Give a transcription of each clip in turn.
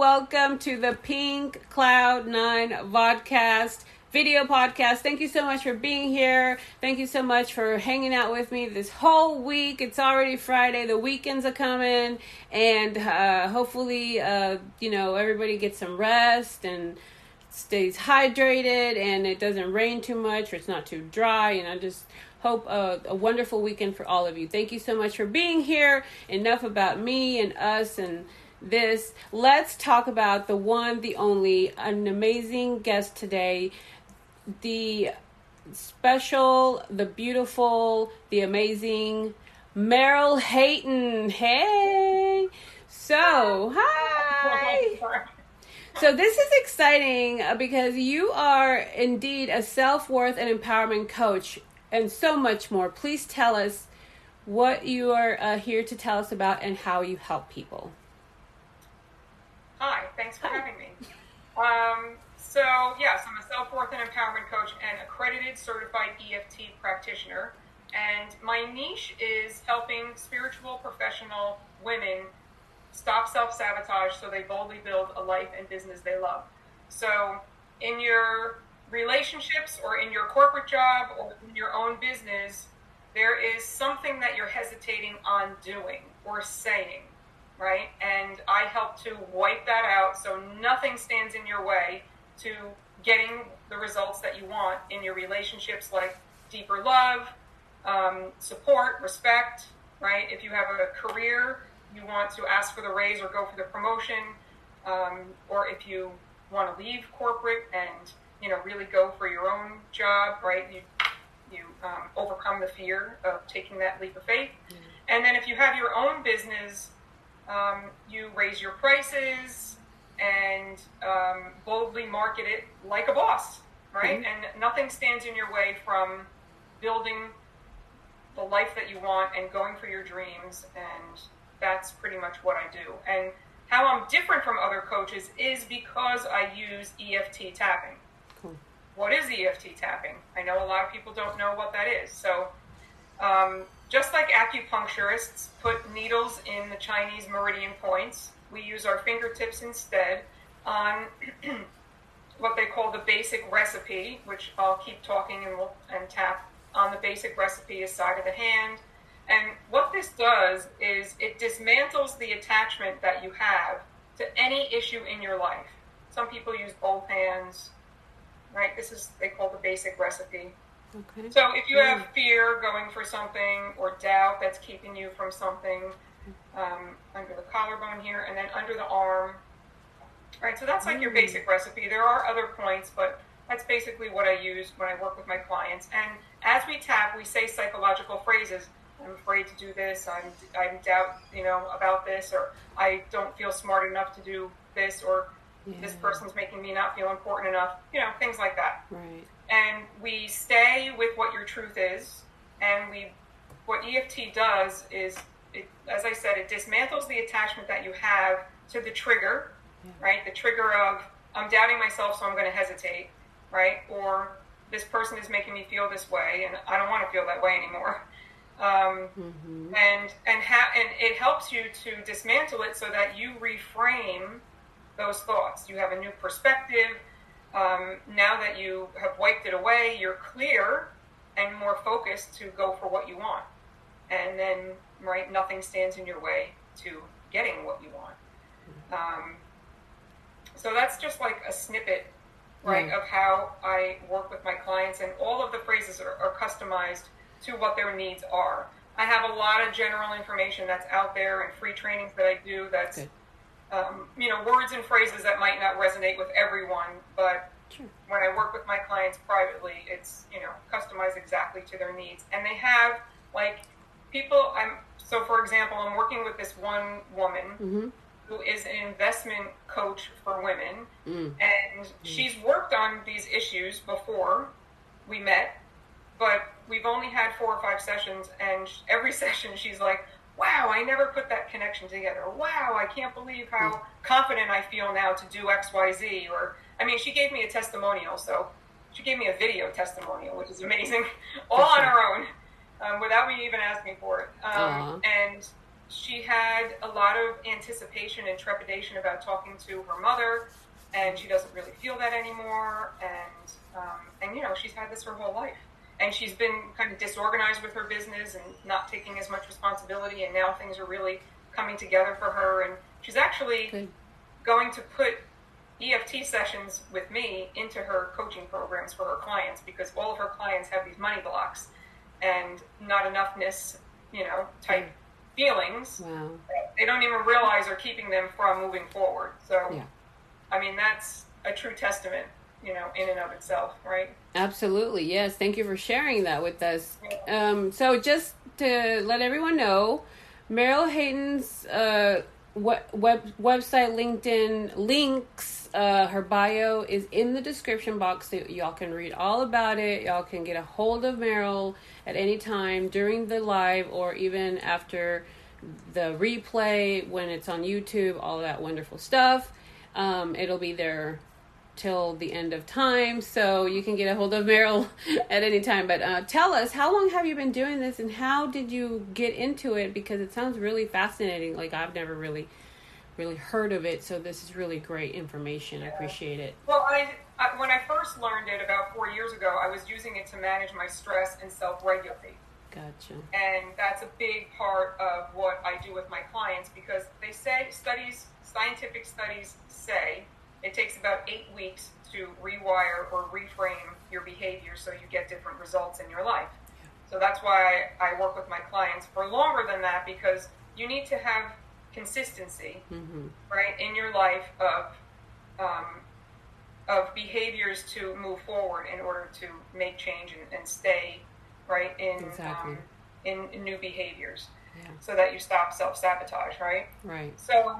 welcome to the Pink Cloud Nine Vodcast video podcast. Thank you so much for being here. Thank you so much for hanging out with me this whole week. It's already Friday. The weekends are coming, and uh, hopefully, uh, you know, everybody gets some rest and stays hydrated, and it doesn't rain too much or it's not too dry. And I just hope a, a wonderful weekend for all of you. Thank you so much for being here. Enough about me and us and this. Let's talk about the one, the only, an amazing guest today the special, the beautiful, the amazing Meryl Hayton. Hey. So, hi. So this is exciting uh, because you are indeed a self-worth and empowerment coach and so much more. Please tell us what you are uh, here to tell us about and how you help people. Hi, thanks for having me. Um, so, yes, I'm a self worth and empowerment coach and accredited certified EFT practitioner. And my niche is helping spiritual professional women stop self sabotage so they boldly build a life and business they love. So, in your relationships or in your corporate job or in your own business, there is something that you're hesitating on doing or saying, right? And I help to wipe that out so nothing stands in your way to getting the results that you want in your relationships, like deeper love, um, support, respect, right? If you have a career, you want to ask for the raise or go for the promotion, um, or if you want to leave corporate and you know really go for your own job, right? You you um, overcome the fear of taking that leap of faith, mm-hmm. and then if you have your own business, um, you raise your prices, and um, boldly market it like a boss, right? Mm-hmm. And nothing stands in your way from building the life that you want and going for your dreams. And that's pretty much what I do. And how I'm different from other coaches is because I use EFT tapping. Cool. What is EFT tapping? I know a lot of people don't know what that is. So, um, just like acupuncturists put needles in the Chinese meridian points, we use our fingertips instead on what they call the basic recipe, which I'll keep talking and we'll and tap on the basic recipe is side of the hand. And what this does is it dismantles the attachment that you have to any issue in your life. Some people use both hands, right? This is they call the basic recipe. Okay. So if you have fear going for something or doubt that's keeping you from something, um, under the collarbone here, and then under the arm. Right, so that's like mm. your basic recipe. There are other points, but that's basically what I use when I work with my clients. And as we tap, we say psychological phrases. I'm afraid to do this. I'm I'm doubt you know about this, or I don't feel smart enough to do this, or yeah. this person's making me not feel important enough. You know, things like that. Right. And we stay with what your truth is, and we what EFT does is it, as I said, it dismantles the attachment that you have to the trigger, yeah. right? The trigger of I'm doubting myself, so I'm going to hesitate, right? Or this person is making me feel this way, and I don't want to feel that way anymore. Um, mm-hmm. And and ha- and it helps you to dismantle it so that you reframe those thoughts. You have a new perspective. Um, now that you have wiped it away, you're clear and more focused to go for what you want. And then right? Nothing stands in your way to getting what you want. Um, so that's just like a snippet, right, mm. of how I work with my clients, and all of the phrases are, are, customized to what their needs are. I have a lot of general information that's out there and free trainings that I do. That's. Um, you know words and phrases that might not resonate with everyone, but when I work with my clients privately, it's you know customized exactly to their needs, and they have like people. I'm so, for example, I'm working with this one woman mm-hmm. who is an investment coach for women, mm. and mm. she's worked on these issues before we met, but we've only had four or five sessions, and every session she's like, wow, I never put that connection together. Wow, I can't believe how mm. confident I feel now to do XYZ. Or, I mean, she gave me a testimonial, so she gave me a video testimonial, which is amazing, all on her own um, without me even asking for it. Um, and she had a lot of anticipation and trepidation about talking to her mother, and she doesn't really feel that anymore. And um, and you know, she's had this her whole life, and she's been kind of disorganized with her business and not taking as much responsibility. And now things are really coming together for her, and she's actually Good. going to put EFT sessions with me into her coaching programs for her clients because all of her clients have these money blocks and not enoughness, you know, type mm. feelings. Wow. They don't even realize are keeping them from moving forward. So, yeah. I mean, that's a true testament, you know, in and of itself, right? Absolutely. Yes. Thank you for sharing that with us. Um, so, just to let everyone know, Meryl Hayden's uh, web, website, LinkedIn links uh, her bio is in the description box so y'all can read all about it. Y'all can get a hold of Meryl at any time during the live or even after the replay when it's on YouTube, all that wonderful stuff. Um, it'll be there till the end of time, so you can get a hold of Meryl at any time. But uh, tell us, how long have you been doing this, and how did you get into it? Because it sounds really fascinating. Like I've never really really heard of it, so this is really great information. I appreciate it. Well, I, I, when I first learned it about four years ago, I was using it to manage my stress and self-regulate. Gotcha. And that's a big part of what I do with my clients because they say studies, scientific studies say it takes about eight weeks to rewire or reframe your behavior so you get different results in your life. So that's why I work with my clients for longer than that because you need to have consistency, mm-hmm. right, in your life of um, of behaviors to move forward in order to make change and, and stay right in exactly. um, in, in, new behaviors, yeah. so that you stop self sabotage, right? Right. So.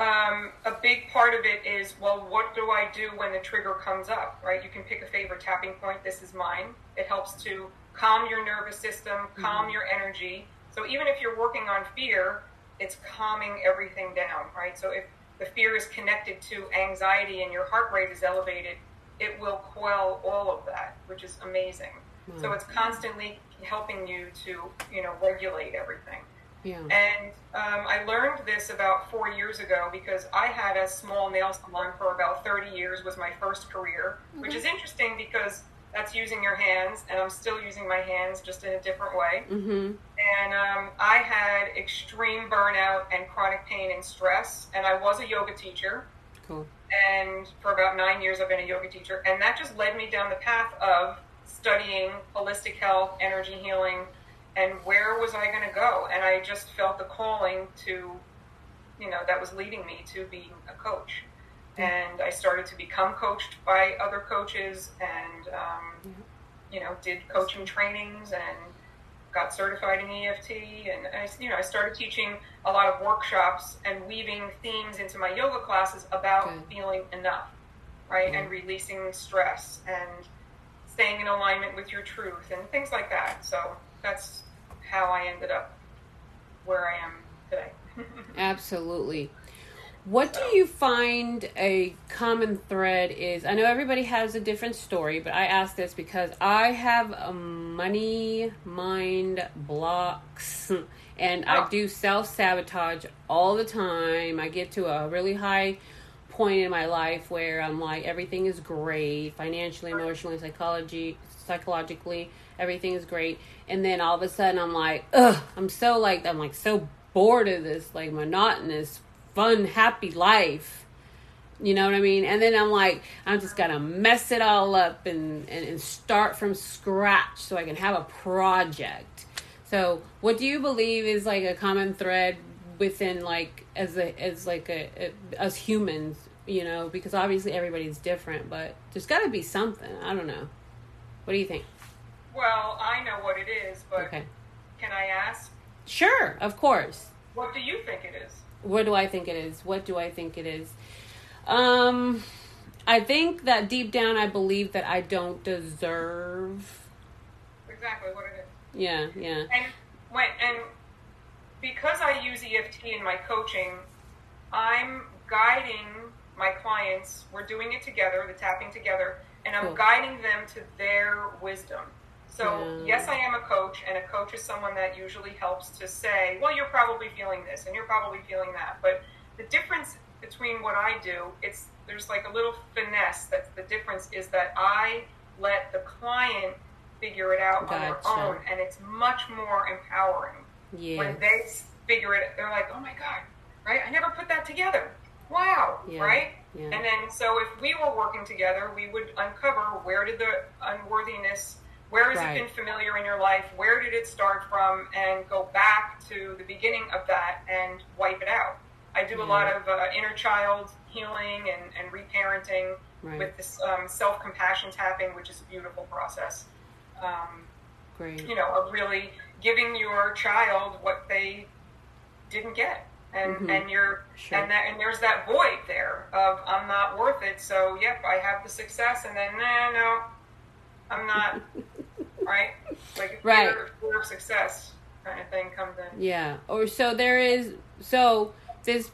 Um, a big part of it is well, what do I do when the trigger comes up? Right? You can pick a favorite tapping point. This is mine. It helps to calm your nervous system, calm mm-hmm. your energy. So even if you're working on fear, it's calming everything down, right? So if the fear is connected to anxiety and your heart rate is elevated, it will quell all of that, which is amazing. Mm. So it's constantly helping you to, you know, regulate everything. Yeah. And um, I learned this about four years ago because I had a small nail salon for about 30 years was my first career, mm-hmm. which is interesting because that's using your hands, and I'm still using my hands just in a different way. Mm-hmm. And um, I had extreme burnout and chronic pain and stress, and I was a yoga teacher. Cool. And for about nine years, I've been a yoga teacher, and that just led me down the path of studying holistic health, energy healing, and where was I going to go? And I just felt the calling to, you know, that was leading me to being a coach. And I started to become coached by other coaches, and um, you know, did coaching trainings and got certified in EFT, and I, you know, I started teaching a lot of workshops and weaving themes into my yoga classes about feeling enough, right, and releasing stress and staying in alignment with your truth and things like that. So that's how I ended up where I am today. Absolutely. What do you find a common thread is? I know everybody has a different story, but I ask this because I have a money mind blocks and I oh. do self sabotage all the time. I get to a really high point in my life where I'm like everything is great, financially, emotionally, psychology, psychologically, everything is great. And then all of a sudden I'm like, ugh, I'm so like I'm like so bored of this like monotonous fun, happy life. You know what I mean? And then I'm like, I'm just gonna mess it all up and, and, and start from scratch so I can have a project. So, what do you believe is like a common thread within like as a as like a, a us humans? You know, because obviously everybody's different, but there's got to be something. I don't know. What do you think? Well, I know what it is, but okay. can I ask? Sure, of course. What do you think it is? what do I think it is? What do I think it is? Um, I think that deep down, I believe that I don't deserve. Exactly what it is. Yeah, yeah. And when and because I use EFT in my coaching, I'm guiding my clients. We're doing it together, the tapping together, and I'm cool. guiding them to their wisdom. So, yeah. yes, I am a coach, and a coach is someone that usually helps to say, well, you're probably feeling this and you're probably feeling that. But the difference between what I do, it's there's like a little finesse that the difference is that I let the client figure it out gotcha. on their own, and it's much more empowering. Yes. When they figure it, they're like, oh my God, right? I never put that together. Wow, yeah. right? Yeah. And then, so if we were working together, we would uncover where did the unworthiness where has right. it been familiar in your life? Where did it start from? And go back to the beginning of that and wipe it out. I do a lot of uh, inner child healing and, and reparenting right. with this um, self compassion tapping, which is a beautiful process. Um, Great. You know, of really giving your child what they didn't get. And, mm-hmm. and you're sure. and that and there's that void there of I'm not worth it. So yep, I have the success, and then nah, no, I'm not right? Like right. Fear, of success kind of thing comes in. Yeah. Or so there is. So this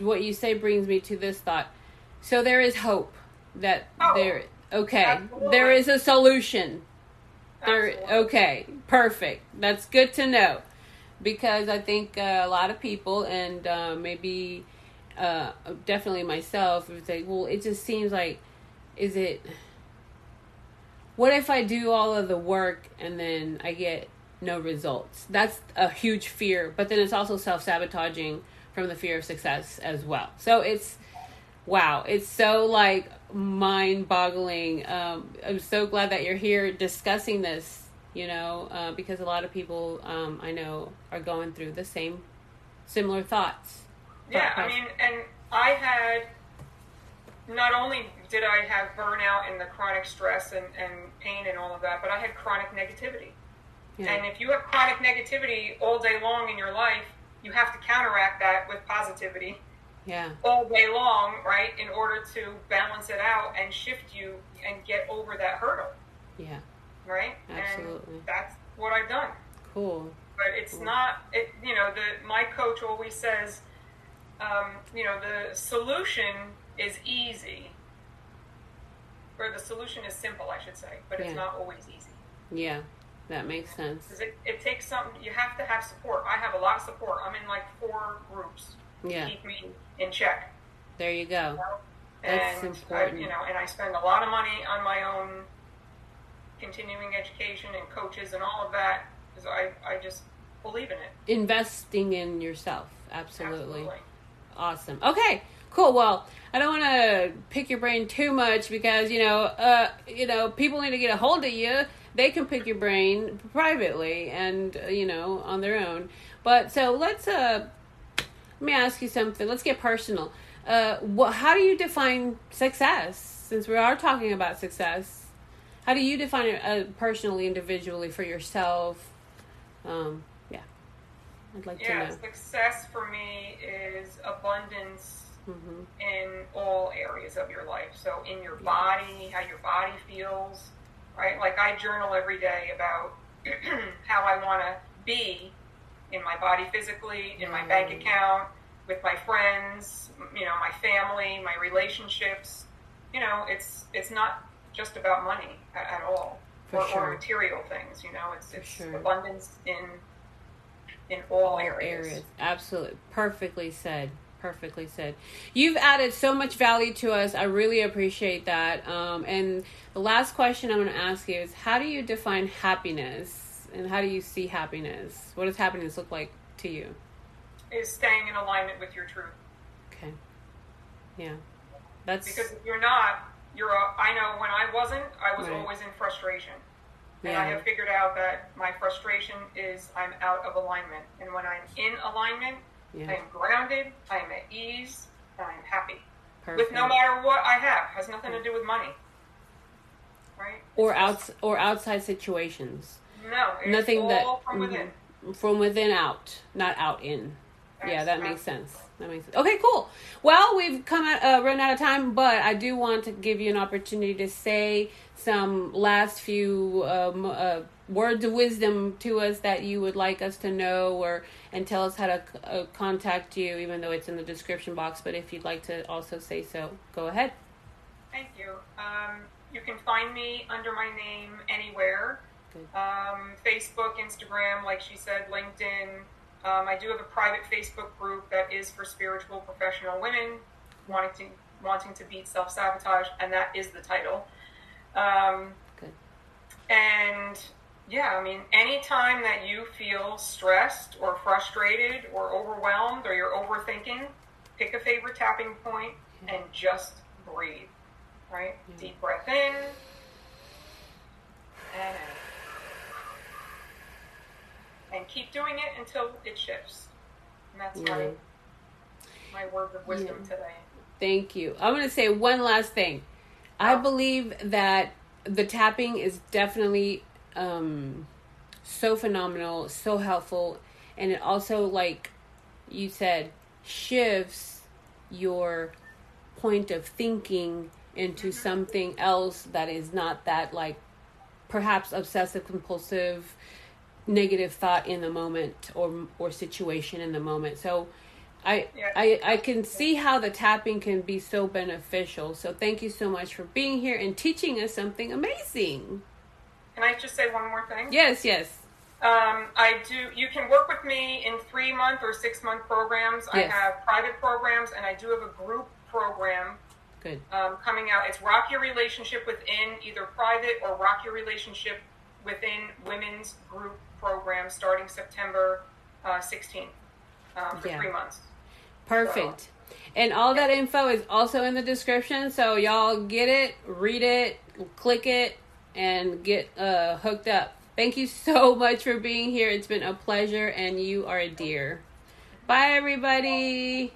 what you say brings me to this thought. So there is hope that oh, there. Okay, absolutely. there is a solution. There. Absolutely. Okay. Perfect. That's good to know, because I think uh, a lot of people and uh, maybe uh, definitely myself would say, well, it just seems like, is it what if I do all of the work and then I get no results? That's a huge fear, but then it's also self sabotaging from the fear of success as well. So it's wow, it's so like mind boggling. Um, I'm so glad that you're here discussing this, you know, uh, because a lot of people um, I know are going through the same similar thoughts. Yeah, I mean, and I had not only did I have burnout and the chronic stress and, and pain and all of that, but I had chronic negativity. Yeah. And if you have chronic negativity all day long in your life, you have to counteract that with positivity. Yeah. All day long, right, in order to balance it out and shift you and get over that hurdle. Yeah. Right? Absolutely. And that's what I've done. Cool. But it's cool. not it you know, the my coach always says um, you know, the solution is easy or the solution is simple, I should say, but it's not always easy. Yeah, that makes sense. Because it, it takes some, you have to have support. I have a lot of support. I'm in like four groups yeah. to keep me in check. There you go. You know? That's and important. I, you know, and I spend a lot of money on my own continuing education and coaches and all of that because I, I just believe in it. Investing in yourself, absolutely. absolutely. Awesome. Okay, cool. Well, I don't want to pick your brain too much because you know, uh, you know, people need to get a hold of you. They can pick your brain privately and uh, you know on their own. But so let's uh, let me ask you something. Let's get personal. Uh, what? How do you define success? Since we are talking about success, how do you define it uh, personally, individually for yourself? Um, yeah, I'd like yeah, to know. success for me is abundance mm-hmm. in all areas of your life. So in your body, how your body feels, right? Like I journal every day about how I want to be in my body physically, in my bank mm. account, with my friends, you know, my family, my relationships. You know, it's it's not just about money at, at all, or, sure. or, material things. You know, it's it's sure. abundance in in all, all areas. areas. Absolutely, perfectly said perfectly said. You've added so much value to us. I really appreciate that. Um, and the last question I'm going to ask you is how do you define happiness? And how do you see happiness? What does happiness look like to you? Is staying in alignment with your truth. Okay. Yeah. That's because if you're not, you're. A, I know when I wasn't, I was right. always in frustration. And yeah. I have figured out that my frustration is I'm out of alignment. And when I'm in alignment, yeah. I am grounded. I am at ease. And I am happy. Perfect. With no matter what I have, has nothing to do with money. Right? Or outs or outside situations. No, nothing that from mm-hmm. within. From within out, not out in. That's yeah, that makes sense. That makes sense. Okay, cool. Well, we've come at uh, run out of time, but I do want to give you an opportunity to say some last few um, uh, words of wisdom to us that you would like us to know or and tell us how to uh, contact you even though it's in the description box but if you'd like to also say so go ahead thank you um, you can find me under my name anywhere Um, Facebook, Instagram, like she said, LinkedIn. Um, I do have a private Facebook group that is for spiritual professional women wanting to wanting to beat self sabotage, and that is the title. Um, Good. And yeah, I mean, anytime that you feel stressed or frustrated or overwhelmed or you're overthinking, pick a favorite tapping point and just breathe. Right? Deep breath in and out. And keep doing it until it shifts. And that's my Yeah. my words of wisdom Yeah. today. Thank you. I'm going to say one last thing. I Oh. believe that the tapping is definitely um, so phenomenal, so helpful, and it also, like you said, shifts your point of thinking into something else that is not that, like, perhaps obsessive compulsive negative thought in the moment or or situation in the moment. So I Yeah. I I can see how the tapping can be so beneficial. So thank you so much for being here and teaching us something amazing. Can I just say one more thing? Yes, yes. Um, I do. You can work with me in three month or six month programs. I have private programs, and I do have a group program Good. um, coming out. It's Rock Your Relationship Within, either private or Rock Your Relationship Within Women's Group Program starting September uh, 16th um, for Yeah. three months. Perfect. And all that info is also in the description. So y'all get it, read it, click it, and get uh, hooked up. Thank you so much for being here. It's been a pleasure, and you are a dear. Bye, everybody.